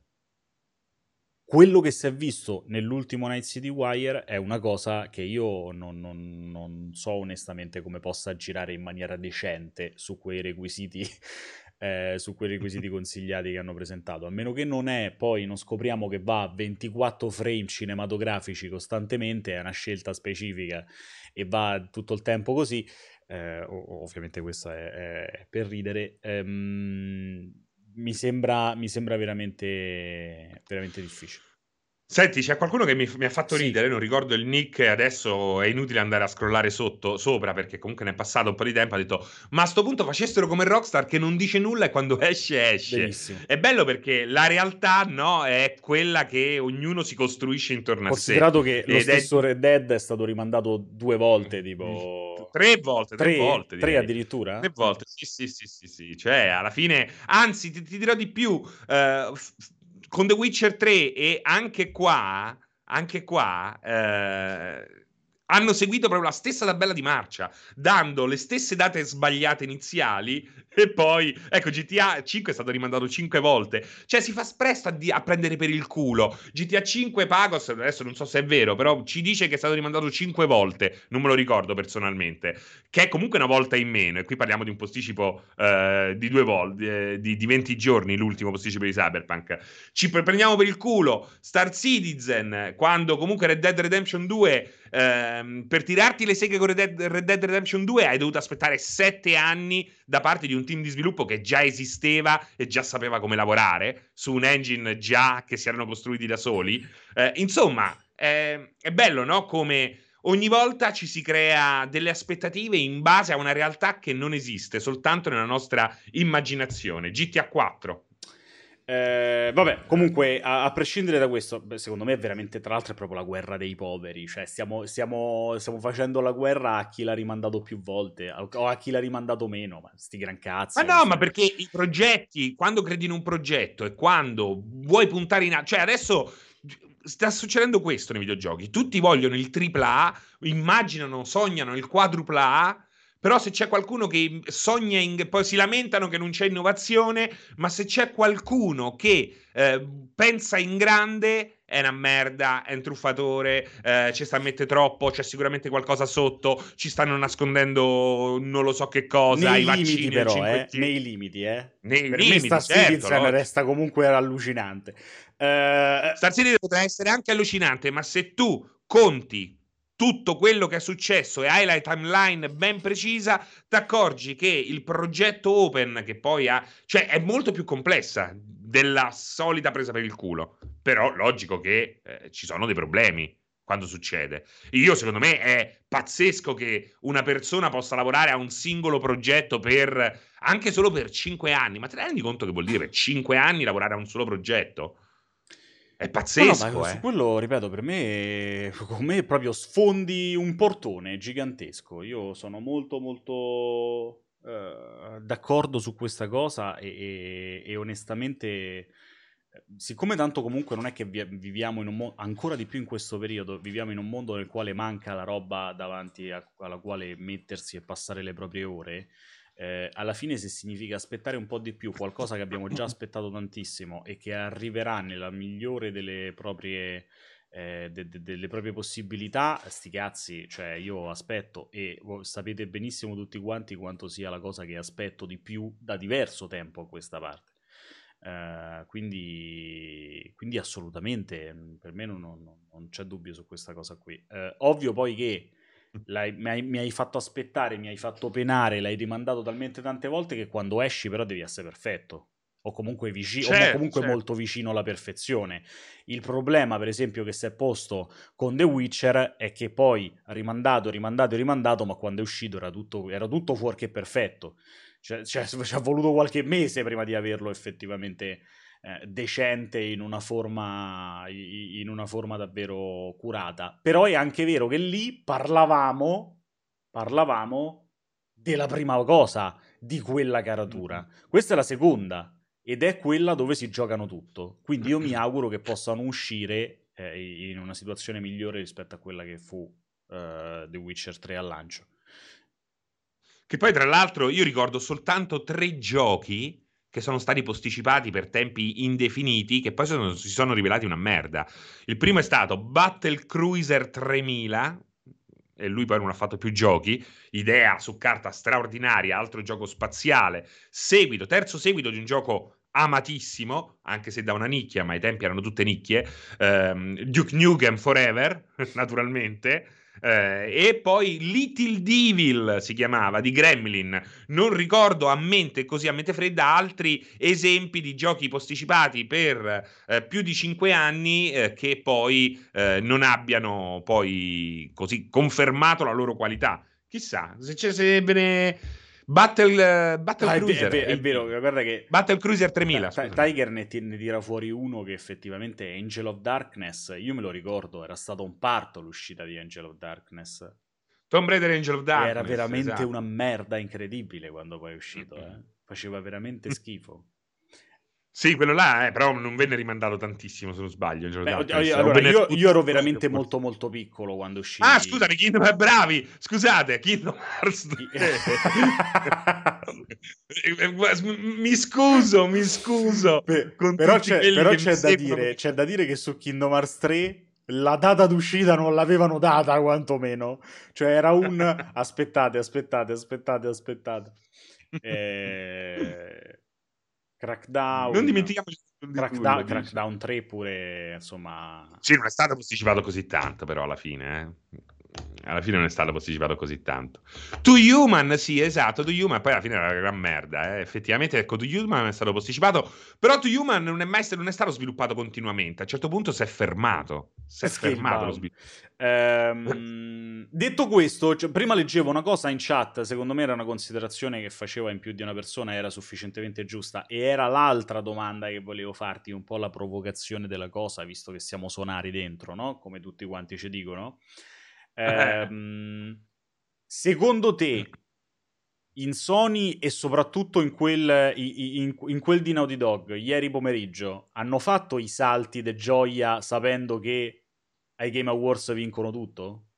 quello che si è visto nell'ultimo Night City Wire è una cosa che io non, non, non, so onestamente come possa girare in maniera decente su quei requisiti, eh, su quei requisiti consigliati che hanno presentato. A meno che non è, poi non scopriamo che va a 24 frame cinematografici costantemente, è una scelta specifica e va tutto il tempo così. Eh, ovviamente questo è, è per ridere. Ehm, mi sembra, mi sembra veramente, veramente difficile. Senti, c'è qualcuno che mi, mi ha fatto sì. ridere, non ricordo il nick, adesso è inutile andare a scrollare sotto, sopra, perché comunque ne è passato un po' di tempo, ha detto, ma a sto punto facessero come Rockstar che non dice nulla e quando esce, esce. Benissimo. È bello perché la realtà, no, è quella che ognuno si costruisce intorno a sé. Considerato che lo stesso è... Red Dead è stato rimandato due volte, tipo... Tre volte, tre, tre volte. Direi. Tre addirittura? Tre volte, sì, sì, sì, sì, sì. Cioè, alla fine, anzi, ti, ti dirò di più, uh, con The Witcher 3 e anche qua, anche qua eh, hanno seguito proprio la stessa tabella di marcia, dando le stesse date sbagliate iniziali e poi, ecco, GTA 5 è stato rimandato 5 volte. Cioè, si fa presto a, di- a, prendere per il culo. GTA 5 Pagos, adesso non so se è vero, però ci dice che è stato rimandato 5 volte. Non me lo ricordo personalmente. Che è comunque una volta in meno. E qui parliamo di un posticipo eh, di due volte, eh, di, di, 20 giorni, l'ultimo posticipo di Cyberpunk. Ci prendiamo per il culo. Star Citizen, quando comunque Red Dead Redemption 2 ehm, per tirarti le seghe con Red Dead, Red Dead, Redemption 2 hai dovuto aspettare 7 anni da parte di un team di sviluppo che già esisteva e già sapeva come lavorare su un engine già che si erano costruiti da soli. Eh, insomma, eh, è bello, no? Come ogni volta ci si crea delle aspettative in base a una realtà che non esiste, soltanto nella nostra immaginazione. GTA 4 eh, vabbè, comunque, a, a, prescindere da questo, secondo me è veramente, tra l'altro, è proprio la guerra dei poveri. Cioè, stiamo, stiamo, stiamo facendo la guerra a chi l'ha rimandato più volte o a chi l'ha rimandato meno. Ma sti gran cazzi. Ma no, ma perché i progetti, quando credi in un progetto e quando vuoi puntare in... Cioè, adesso sta succedendo questo nei videogiochi. Tutti vogliono il AAA, immaginano, sognano il quadrupla però se c'è qualcuno che sogna, in, poi si lamentano che non c'è innovazione, ma se c'è qualcuno che eh, pensa in grande, è una merda, è un truffatore, eh, ci sta a mettere troppo, c'è sicuramente qualcosa sotto, ci stanno nascondendo non lo so che cosa, nei i vaccini limiti però, eh, nei limiti, eh. Nei per limiti, me Star certo, no? resta comunque allucinante. Uh... Star Citizen potrà essere anche allucinante, ma se tu conti tutto quello che è successo e hai la timeline ben precisa, ti accorgi che il progetto open, che poi ha, cioè è molto più complessa della solita presa per il culo. Però logico che eh, ci sono dei problemi quando succede. Io, secondo me, è pazzesco che una persona possa lavorare a un singolo progetto per anche solo per cinque anni. Ma te ne rendi conto che vuol dire cinque anni lavorare a un solo progetto? È pazzesco, no, no, eh. quello, ripeto, per me, me proprio sfondi un portone gigantesco. Io sono molto, molto uh, d'accordo su questa cosa e, e, e, onestamente, siccome tanto comunque non è che vi, viviamo in un mondo, ancora di più in questo periodo, viviamo in un mondo nel quale manca la roba davanti a, alla quale mettersi e passare le proprie ore, eh, alla fine se significa aspettare un po' di più qualcosa che abbiamo già aspettato tantissimo e che arriverà nella migliore delle proprie, eh, de- de- delle proprie possibilità, sti cazzi, cioè io aspetto e sapete benissimo tutti quanti quanto sia la cosa che aspetto di più da diverso tempo a questa parte. Uh, quindi, quindi, assolutamente per me non, non, non, c'è dubbio su questa cosa qui. Uh, ovvio poi che mi hai, mi, hai, fatto aspettare, mi hai fatto penare, l'hai rimandato talmente tante volte che quando esci però devi essere perfetto o comunque, vicino, certo, o comunque certo. molto vicino alla perfezione. Il problema, per esempio, che si è posto con The Witcher è che poi rimandato, rimandato, rimandato, ma quando è uscito era tutto, era tutto fuorché perfetto. Cioè, cioè, ci ha voluto qualche mese prima di averlo effettivamente eh, decente in una, forma, in una forma davvero curata. Però è anche vero che lì parlavamo, parlavamo della prima cosa di quella caratura. Questa è la seconda ed è quella dove si giocano tutto. Quindi io mi auguro che possano uscire eh, in una situazione migliore rispetto a quella che fu uh, The Witcher 3 al lancio. Che poi, tra l'altro, io ricordo soltanto tre giochi che sono stati posticipati per tempi indefiniti, che poi sono, si sono rivelati una merda. Il primo è stato Battle Cruiser 3000, e lui poi non ha fatto più giochi, idea su carta straordinaria, altro gioco spaziale, seguito, terzo seguito di un gioco amatissimo, anche se da una nicchia, ma ai tempi erano tutte nicchie, ehm, Duke Nukem Forever, naturalmente, eh, e poi Little Devil si chiamava di Gremlin. Non ricordo a mente così a mente fredda altri esempi di giochi posticipati per eh, più di cinque anni eh, che poi eh, non abbiano poi così confermato la loro qualità. Chissà, se, c'è, se ve ne Battle, Battle ah, Cruiser. È, è, è, vero, guarda che... Battle Cruiser 3000. T- Tiger ne, t- ne, tira fuori uno che effettivamente è Angel of Darkness. Io me lo ricordo, era stato un parto l'uscita di Angel of Darkness. Tomb Raider Angel of Darkness. Era veramente esatto. una merda incredibile quando poi è uscito. Eh. Faceva veramente schifo. Sì, quello là, eh, però non venne rimandato tantissimo, se non sbaglio. Beh, allora, io, io, ero veramente molto molto piccolo quando uscì. Ah, scusami, Kingdom Hearts, bravi! Scusate, Kingdom Hearts mi scuso, mi scuso. Beh, però c'è, però c'è da, dire, c'è da dire che su Kingdom Hearts 3 la data d'uscita non l'avevano data, quantomeno. Cioè era un... aspettate, aspettate, aspettate, aspettate. Eh... Crackdown. Non dimentichiamoci Crackdown, Crackdown 3 pure, insomma... Sì, non è stato posticipato così tanto però alla fine, eh alla fine non è stato posticipato così tanto. To Human, sì, esatto, To Human, poi alla fine era una gran merda, eh. effettivamente, ecco, To Human è stato posticipato, però To Human non è mai non è stato sviluppato continuamente, a un certo punto si è fermato, si è, è fermato lo sviluppo. Ehm, detto questo, cioè, prima leggevo una cosa in chat, secondo me era una considerazione che faceva in più di una persona, era sufficientemente giusta, e era l'altra domanda che volevo farti, un po' la provocazione della cosa, visto che siamo sonari dentro, no? Come tutti quanti ci dicono. Ehm, secondo te, in Sony e soprattutto in quel, in, in quel di Naughty Dog, ieri pomeriggio, hanno fatto i salti de gioia sapendo che ai Game Awards vincono tutto?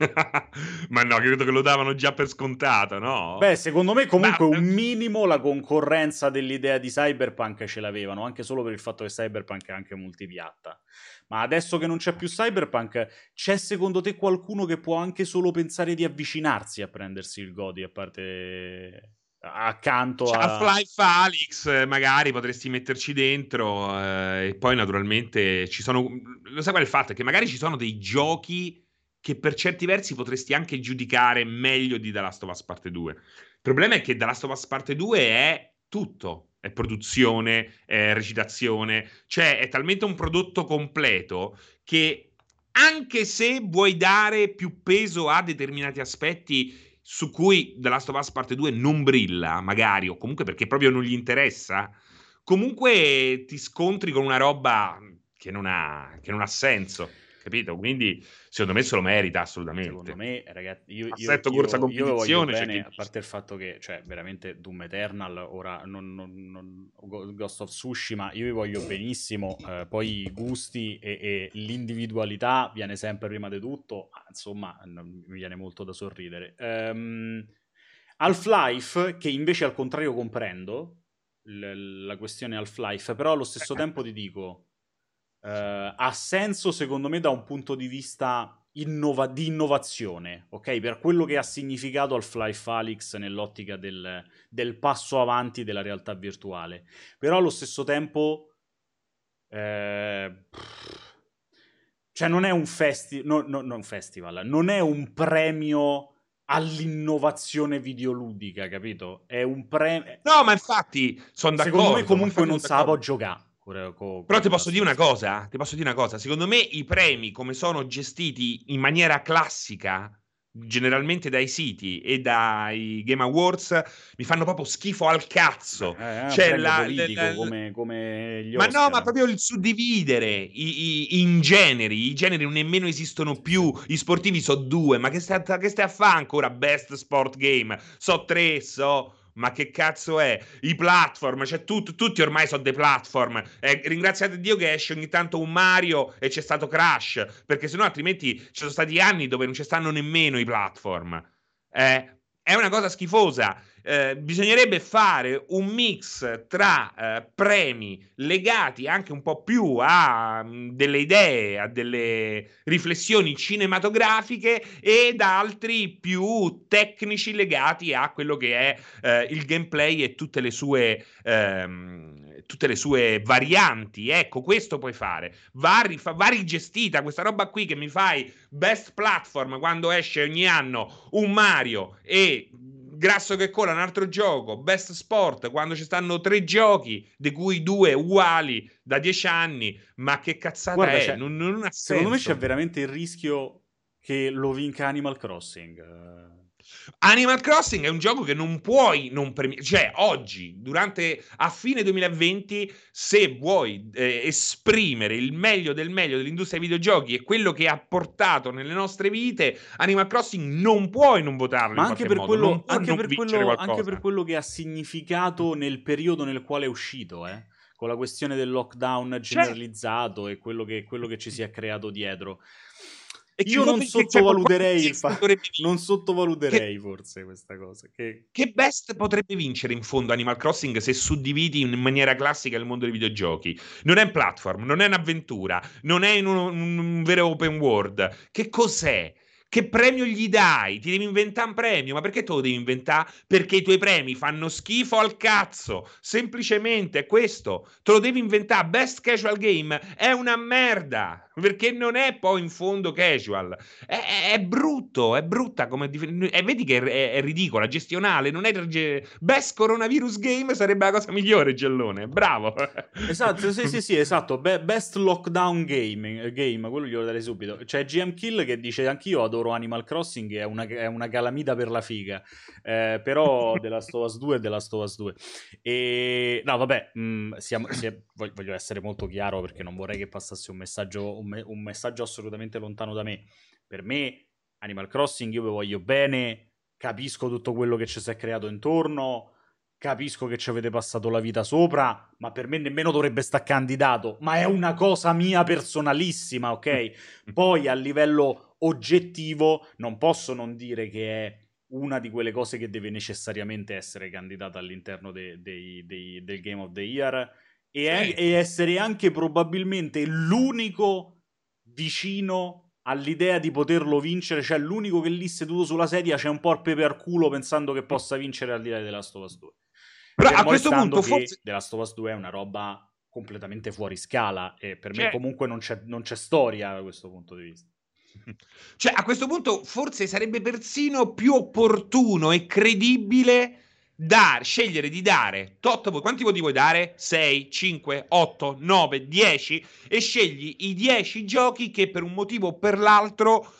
Ma no, credo che lo davano già per scontato, no? Beh, secondo me comunque Ma... un minimo la concorrenza dell'idea di Cyberpunk ce l'avevano, anche solo per il fatto che Cyberpunk è anche multipiatta. Ma adesso che non c'è più Cyberpunk, c'è secondo te qualcuno che può anche solo pensare di avvicinarsi a prendersi il Godi, a parte accanto cioè, a... Half-Life Alyx magari potresti metterci dentro eh, e poi naturalmente ci sono lo sai qual è il fatto? È che magari ci sono dei giochi che per certi versi potresti anche giudicare meglio di The Last of Us Parte 2. Il problema è che The Last of Us Parte 2 è tutto, è produzione, è recitazione, cioè è talmente un prodotto completo che anche se vuoi dare più peso a determinati aspetti su cui The Last of Us Parte 2 non brilla, magari, o comunque perché proprio non gli interessa, comunque ti scontri con una roba che non ha, che non ha senso capito? Quindi secondo me se lo merita assolutamente. Secondo me, ragazzi, io, Assetto io, corsa competizione, io bene, a parte il fatto che, cioè, veramente Doom Eternal, ora non, non, non, Ghost of Tsushima, io vi voglio benissimo, eh, poi i gusti e, e, l'individualità viene sempre prima di tutto, insomma, mi viene molto da sorridere. Um, Half-Life, che invece al contrario comprendo, l- la questione Half-Life, però allo stesso tempo ti dico Uh, ha senso secondo me da un punto di vista innova- di innovazione, ok? Per quello che ha significato al Fly Falix nell'ottica del, del, passo avanti della realtà virtuale. Però allo stesso tempo... Eh, cioè non è un, festi- no, no, no, un festival, non è un premio all'innovazione videoludica, capito? È un premio... No, ma infatti sono d'accordo. Secondo me comunque non sa può giocare. Però ti posso dire una cosa, ti posso dire una cosa, secondo me i premi come sono gestiti in maniera classica generalmente dai siti e dai Game Awards mi fanno proprio schifo al cazzo. Eh, eh, cioè, la, politico, la, come, come gli ma no, ma proprio il suddividere i, i, in generi. I generi non nemmeno esistono più. I sportivi so due, ma che stai, che stai a fare ancora? Best Sport Game, so tre, so ma che cazzo è? I platform, cioè tut, tutti ormai sono dei platform. Eh, ringraziate Dio che esce ogni tanto un Mario e c'è stato Crash, perché sennò altrimenti ci sono stati anni dove non ci stanno nemmeno i platform. Eh, è una cosa schifosa. Eh, bisognerebbe fare un mix tra eh, premi legati anche un po' più a mh, mm, delle idee, a delle riflessioni cinematografiche ed altri più tecnici legati a quello che è eh, il gameplay e tutte le sue ehm, tutte le sue varianti. Ecco, questo puoi fare. Va, rifa- va rigestita questa roba qui che mi fai best platform quando esce ogni anno un Mario e grasso che cola un altro gioco, Best Sport, quando ci stanno tre giochi, di cui due uguali da dieci anni, ma che cazzata Guarda, è? Non, non secondo me c'è veramente il rischio che lo vinca Animal Crossing. Animal Crossing è un gioco che non puoi non premiare, cioè oggi, durante, a fine 2020, se vuoi eh, esprimere il meglio del meglio dell'industria dei videogiochi e quello che ha portato nelle nostre vite, Animal Crossing non puoi non votarlo. Ma anche per, quello, anche, per quello, anche per, quello, che ha significato nel periodo nel quale è uscito, eh? con la questione del lockdown generalizzato cioè... e quello che, quello che ci si è creato dietro. Io non sottovaluterei il fatto, non sottovaluterei che, forse questa cosa. Che... che best potrebbe vincere in fondo Animal Crossing se suddividi in maniera classica il mondo dei videogiochi? Non è un platform, non è un'avventura, non è in un, un vero open world. Che cos'è? Che premio gli dai? Ti devi inventare un premio, ma perché te lo devi inventare? Perché i tuoi premi fanno schifo al cazzo. Semplicemente è questo. Te lo devi inventare. Best casual game è una merda perché non è poi in fondo casual. È, è, è brutto, è brutta come e vedi che è, è, ridicola, gestionale, non è best coronavirus game sarebbe la cosa migliore, Gellone. Bravo. Esatto, sì, sì, sì, esatto. Be- best lockdown game, game, quello glielo darei subito. C'è GM Kill che dice anch'io adoro Animal Crossing, è una, è una calamita per la figa. Eh, però of Us 2 è of Us 2. E no, vabbè, mh, mm, siamo, siamo, voglio essere molto chiaro perché non vorrei che passasse un messaggio un me- un messaggio assolutamente lontano da me. Per me, Animal Crossing, io vi voglio bene, capisco tutto quello che ci si è creato intorno, capisco che ci avete passato la vita sopra, ma per me nemmeno dovrebbe stare candidato. Ma è una cosa mia personalissima, ok? Poi a livello oggettivo non posso non dire che è una di quelle cose che deve necessariamente essere candidata all'interno de- de- de- del Game of the Year e, sì. e essere anche probabilmente l'unico vicino all'idea di poterlo vincere, cioè l'unico che lì seduto sulla sedia c'è un po' il pepe al culo pensando che possa vincere al di là of Us 2. Però a questo punto forse... The Last of Us 2 è una roba completamente fuori scala e per cioè... me comunque non c'è, non c'è storia da questo punto di vista. Cioè, a questo punto forse sarebbe persino più opportuno e credibile dar, scegliere di dare tot Quanti voti vuoi dare? 6, 5, 8, 9, 10 e scegli i 10 giochi che per un motivo o per l'altro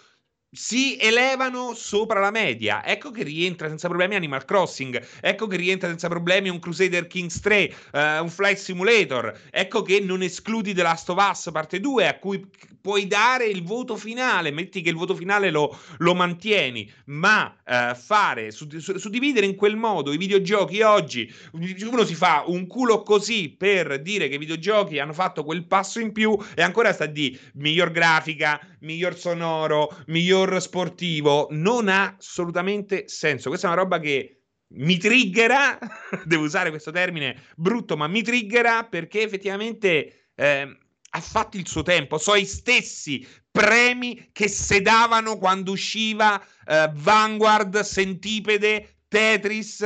si elevano sopra la media. Ecco che rientra senza problemi Animal Crossing, ecco che rientra senza problemi un Crusader Kings 3, uh, eh, un Flight Simulator, ecco che non escludi The Last of Us parte 2 a cui puoi dare il voto finale, metti che il voto finale lo, lo mantieni, ma uh, fare, suddividere in quel modo i videogiochi oggi, uno si fa un culo così per dire che i videogiochi hanno fatto quel passo in più e ancora sta di miglior grafica, miglior sonoro, miglior miglior sportivo non ha assolutamente senso. Questa è una roba che mi triggera, devo usare questo termine brutto, ma mi triggera perché effettivamente eh, ha fatto il suo tempo, so i stessi premi che sedavano quando usciva eh, Vanguard, Sentipede, Tetris,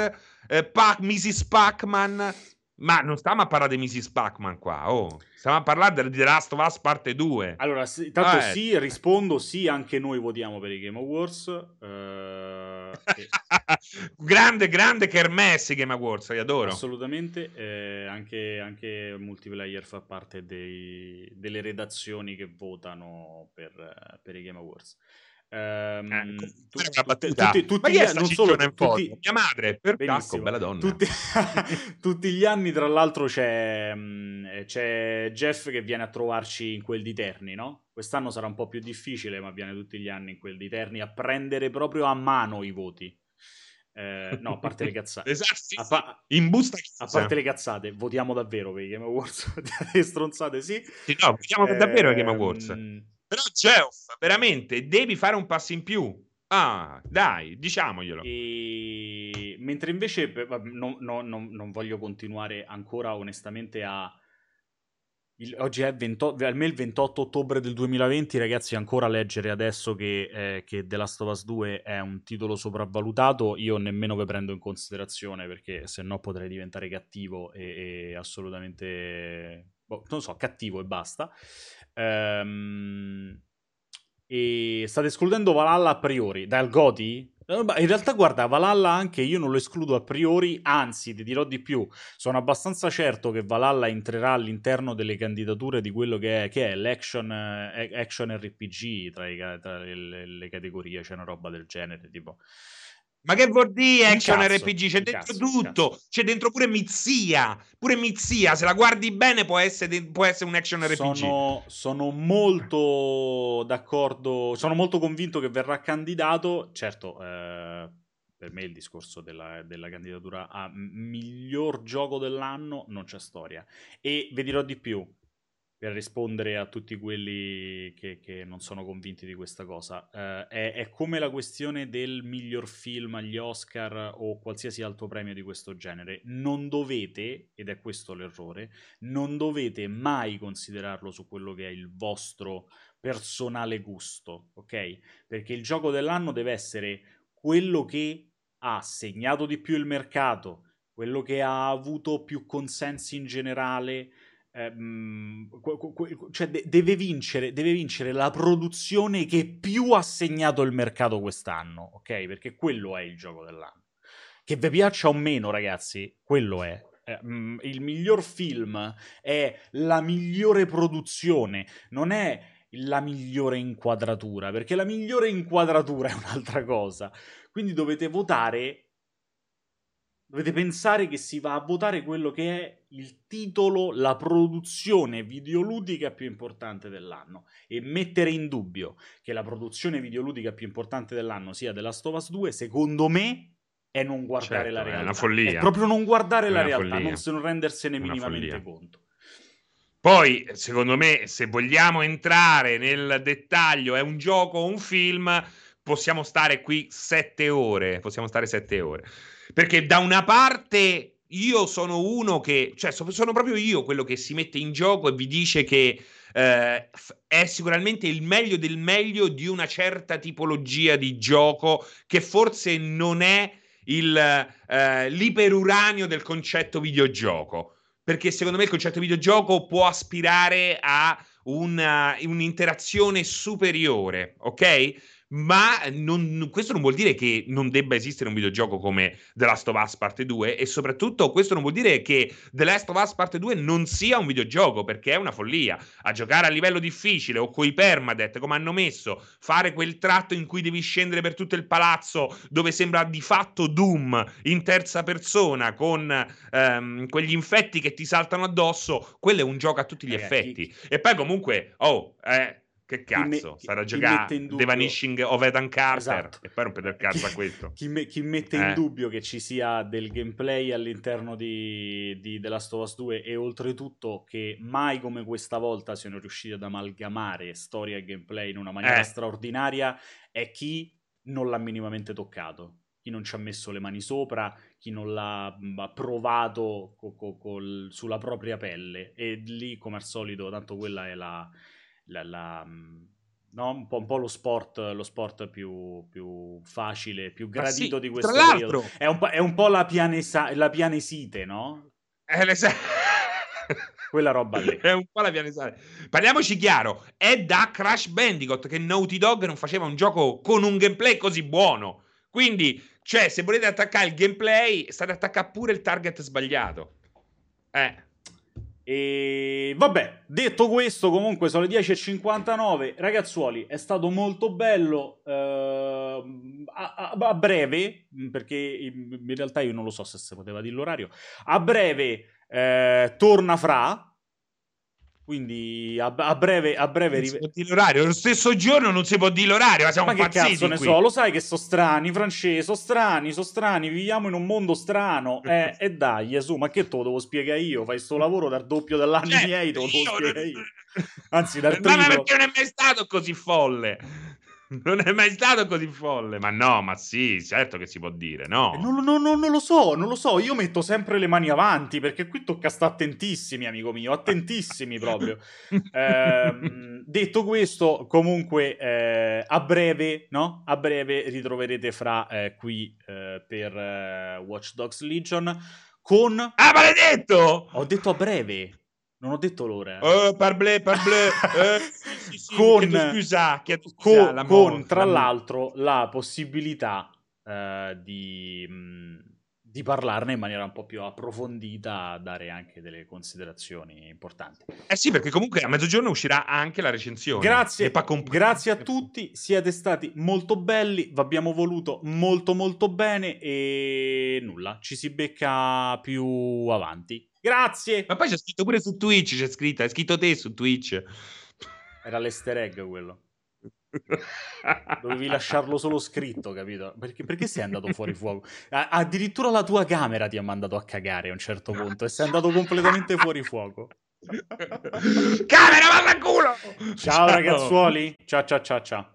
eh, Pac- Mrs. Pac-Man. Ma non stiamo a parlare di Mrs. Pac-Man qua, oh. Stiamo a parlare di The Last of Us parte 2. Allora, sì, tanto ah, sì, eh. rispondo sì, anche noi votiamo per i Game Awards. Uh, e... grande, grande Kermesse Game Awards, li adoro. Assolutamente, eh, anche, anche, Multiplayer fa parte dei, delle redazioni che votano per, per i Game Awards. Ehm, eh, tu, tutti, tutti, gli, non solo tutti, mia madre per cacco, bella donna tutti, tutti, gli anni tra l'altro c'è, mm, c'è, Jeff che viene a trovarci in quel di Terni no? quest'anno sarà un po' più difficile ma viene tutti gli anni in quel di Terni a prendere proprio a mano i voti eh, no, a parte le cazzate. esatto, sì, a, pa- in busta a parte le cazzate, votiamo davvero per i Game Awards. stronzate, sì. sì no, votiamo eh, davvero i Game Awards. Ehm, però Geoff, veramente, devi fare un passo in più. Ah, dai, diciamoglielo. E... Mentre invece no, no, no, non voglio continuare ancora onestamente a... Il, oggi è 28, almeno il 28 ottobre del 2020, ragazzi, ancora leggere adesso che, eh, che The Last of Us 2 è un titolo sopravvalutato, io nemmeno vi prendo in considerazione perché se no potrei diventare cattivo e, e assolutamente, boh, non so, cattivo e basta. Ehm, e state escludendo Valhalla a priori dal Goti? Eh, in realtà, guarda, Valhalla anche io non lo escludo a priori, anzi, ti dirò di più. Sono abbastanza certo che Valhalla entrerà all'interno delle candidature di quello che è, che è l'action eh, action RPG tra, i, tra le, le, categorie, c'è una roba del genere, tipo. Ma che vuol dire action cazzo, RPG? C'è dentro cazzo, tutto. C'è dentro pure Mizia. Pure Mizia, se la guardi bene, può essere, può essere un action RPG. Sono, sono, molto d'accordo. Sono molto convinto che verrà candidato. Certo, eh, per me il discorso della, della, candidatura a miglior gioco dell'anno non c'è storia. E vi dirò di più per rispondere a tutti quelli che, che, non sono convinti di questa cosa. Uh, è, è, come la questione del miglior film agli Oscar o qualsiasi altro premio di questo genere. Non dovete, ed è questo l'errore, non dovete mai considerarlo su quello che è il vostro personale gusto, ok? Perché il gioco dell'anno deve essere quello che ha segnato di più il mercato, quello che ha avuto più consensi in generale, Ehm, cioè de- deve, vincere, deve vincere la produzione che più ha segnato il mercato quest'anno, ok? Perché quello è il gioco dell'anno. Che vi piaccia o meno, ragazzi, quello è. Eh, il miglior film è la migliore produzione, non è la migliore inquadratura, perché la migliore inquadratura è un'altra cosa. Quindi dovete votare Dovete pensare che si va a votare quello che è il titolo, la produzione videoludica più importante dell'anno e mettere in dubbio che la produzione videoludica più importante dell'anno sia The Last of Us 2, secondo me è non guardare certo, la realtà. È una follia. È proprio non guardare è la realtà, follia. non rendersene minimamente conto. Poi, secondo me, se vogliamo entrare nel dettaglio, è un gioco o un film, possiamo stare qui sette ore. Possiamo stare sette ore. Perché da una parte io sono uno che, cioè sono proprio io quello che si mette in gioco e vi dice che eh, è sicuramente il meglio del meglio di una certa tipologia di gioco che forse non è il, eh, l'iperuranio del concetto videogioco. Perché secondo me il concetto videogioco può aspirare a una, un'interazione superiore, ok? Ma non, questo non vuol dire che non debba esistere un videogioco come The Last of Us Parte 2 e soprattutto questo non vuol dire che The Last of Us Parte 2 non sia un videogioco perché è una follia. A giocare a livello difficile o coi permadeath come hanno messo, fare quel tratto in cui devi scendere per tutto il palazzo dove sembra di fatto Doom in terza persona con ehm, quegli infetti che ti saltano addosso, quello è un gioco a tutti gli Ragazzi. effetti. E poi comunque, oh, eh, che cazzo, me, sarà giocare dubbio... The Vanishing of Ethan Carter esatto. e poi rompete il cazzo a questo. Chi, me, chi mette eh. in dubbio che ci sia del gameplay all'interno di, di The Last of Us 2 e oltretutto che mai come questa volta siano riusciti ad amalgamare storia e gameplay in una maniera eh. straordinaria è chi non l'ha minimamente toccato. chi non ci ha messo le mani sopra, chi non l'ha provato co- co- col, sulla propria pelle. E lì, come al solito, tanto quella è la... la, la no? un, po', un, po', lo sport, lo sport più, più facile, più gradito sì, di questo tra l'altro... È un, po', è un po' la, pianesa, la pianesite, no? È eh, quella roba lì. È un po' la pianesale. Parliamoci chiaro, è da Crash Bandicoot che Naughty Dog non faceva un gioco con un gameplay così buono. Quindi, cioè, se volete attaccare il gameplay, state attaccare pure il target sbagliato. Eh. E vabbè, detto questo, comunque sono le 10.59. Ragazzuoli, è stato molto bello. Uh, a, a, a, breve, perché in realtà io non lo so se si poteva dire l'orario. A breve eh, torna fra. Quindi a, a, breve, a breve non si può dire l'orario. Lo stesso giorno non si può dire l'orario. Ma siamo ma che cazzo ne qui. so? Lo sai che sono strani, francesi, sono strani, sono strani. Viviamo in un mondo strano. Eh, e dai, su, ma che te lo devo spiegare io? Fai sto lavoro dal doppio dell'anno cioè, miei, te lo devo spiegare io. Anzi, dal triplo. Ma perché non è mai stato così folle? Non è mai stato così folle. Ma no, ma sì, certo che si può dire, no. Eh, non, non, non, non, lo so, non lo so. Io metto sempre le mani avanti perché qui tocca stare attentissimi, amico mio, attentissimi proprio. eh, detto questo, comunque, eh, a breve, no? A breve ritroverete fra eh, qui eh, per eh, Watch Dogs Legion con... Ah, maledetto! Ho detto a breve. Non ho detto l'ora. Oh, parblé, parblé. Eh, sì, sì, con, scusa, con, la con tra l'altro la possibilità uh, di, di, parlarne in maniera un po' più approfondita, dare anche delle considerazioni importanti. Eh sì, perché comunque a mezzogiorno uscirà anche la recensione. Grazie, grazie a tutti, siete stati molto belli, vi abbiamo voluto molto molto bene e nulla, ci si becca più avanti. Grazie. Ma poi c'è scritto pure su Twitch, c'è scritto, hai scritto te su Twitch. Era l'easter egg quello. Dovevi lasciarlo solo scritto, capito? Perché, perché sei andato fuori fuoco? A- addirittura la tua camera ti ha mandato a cagare a un certo punto e sei andato completamente fuori fuoco. Camera, valla culo! Ciao, ciao ragazzuoli. Ciao ciao ciao ciao.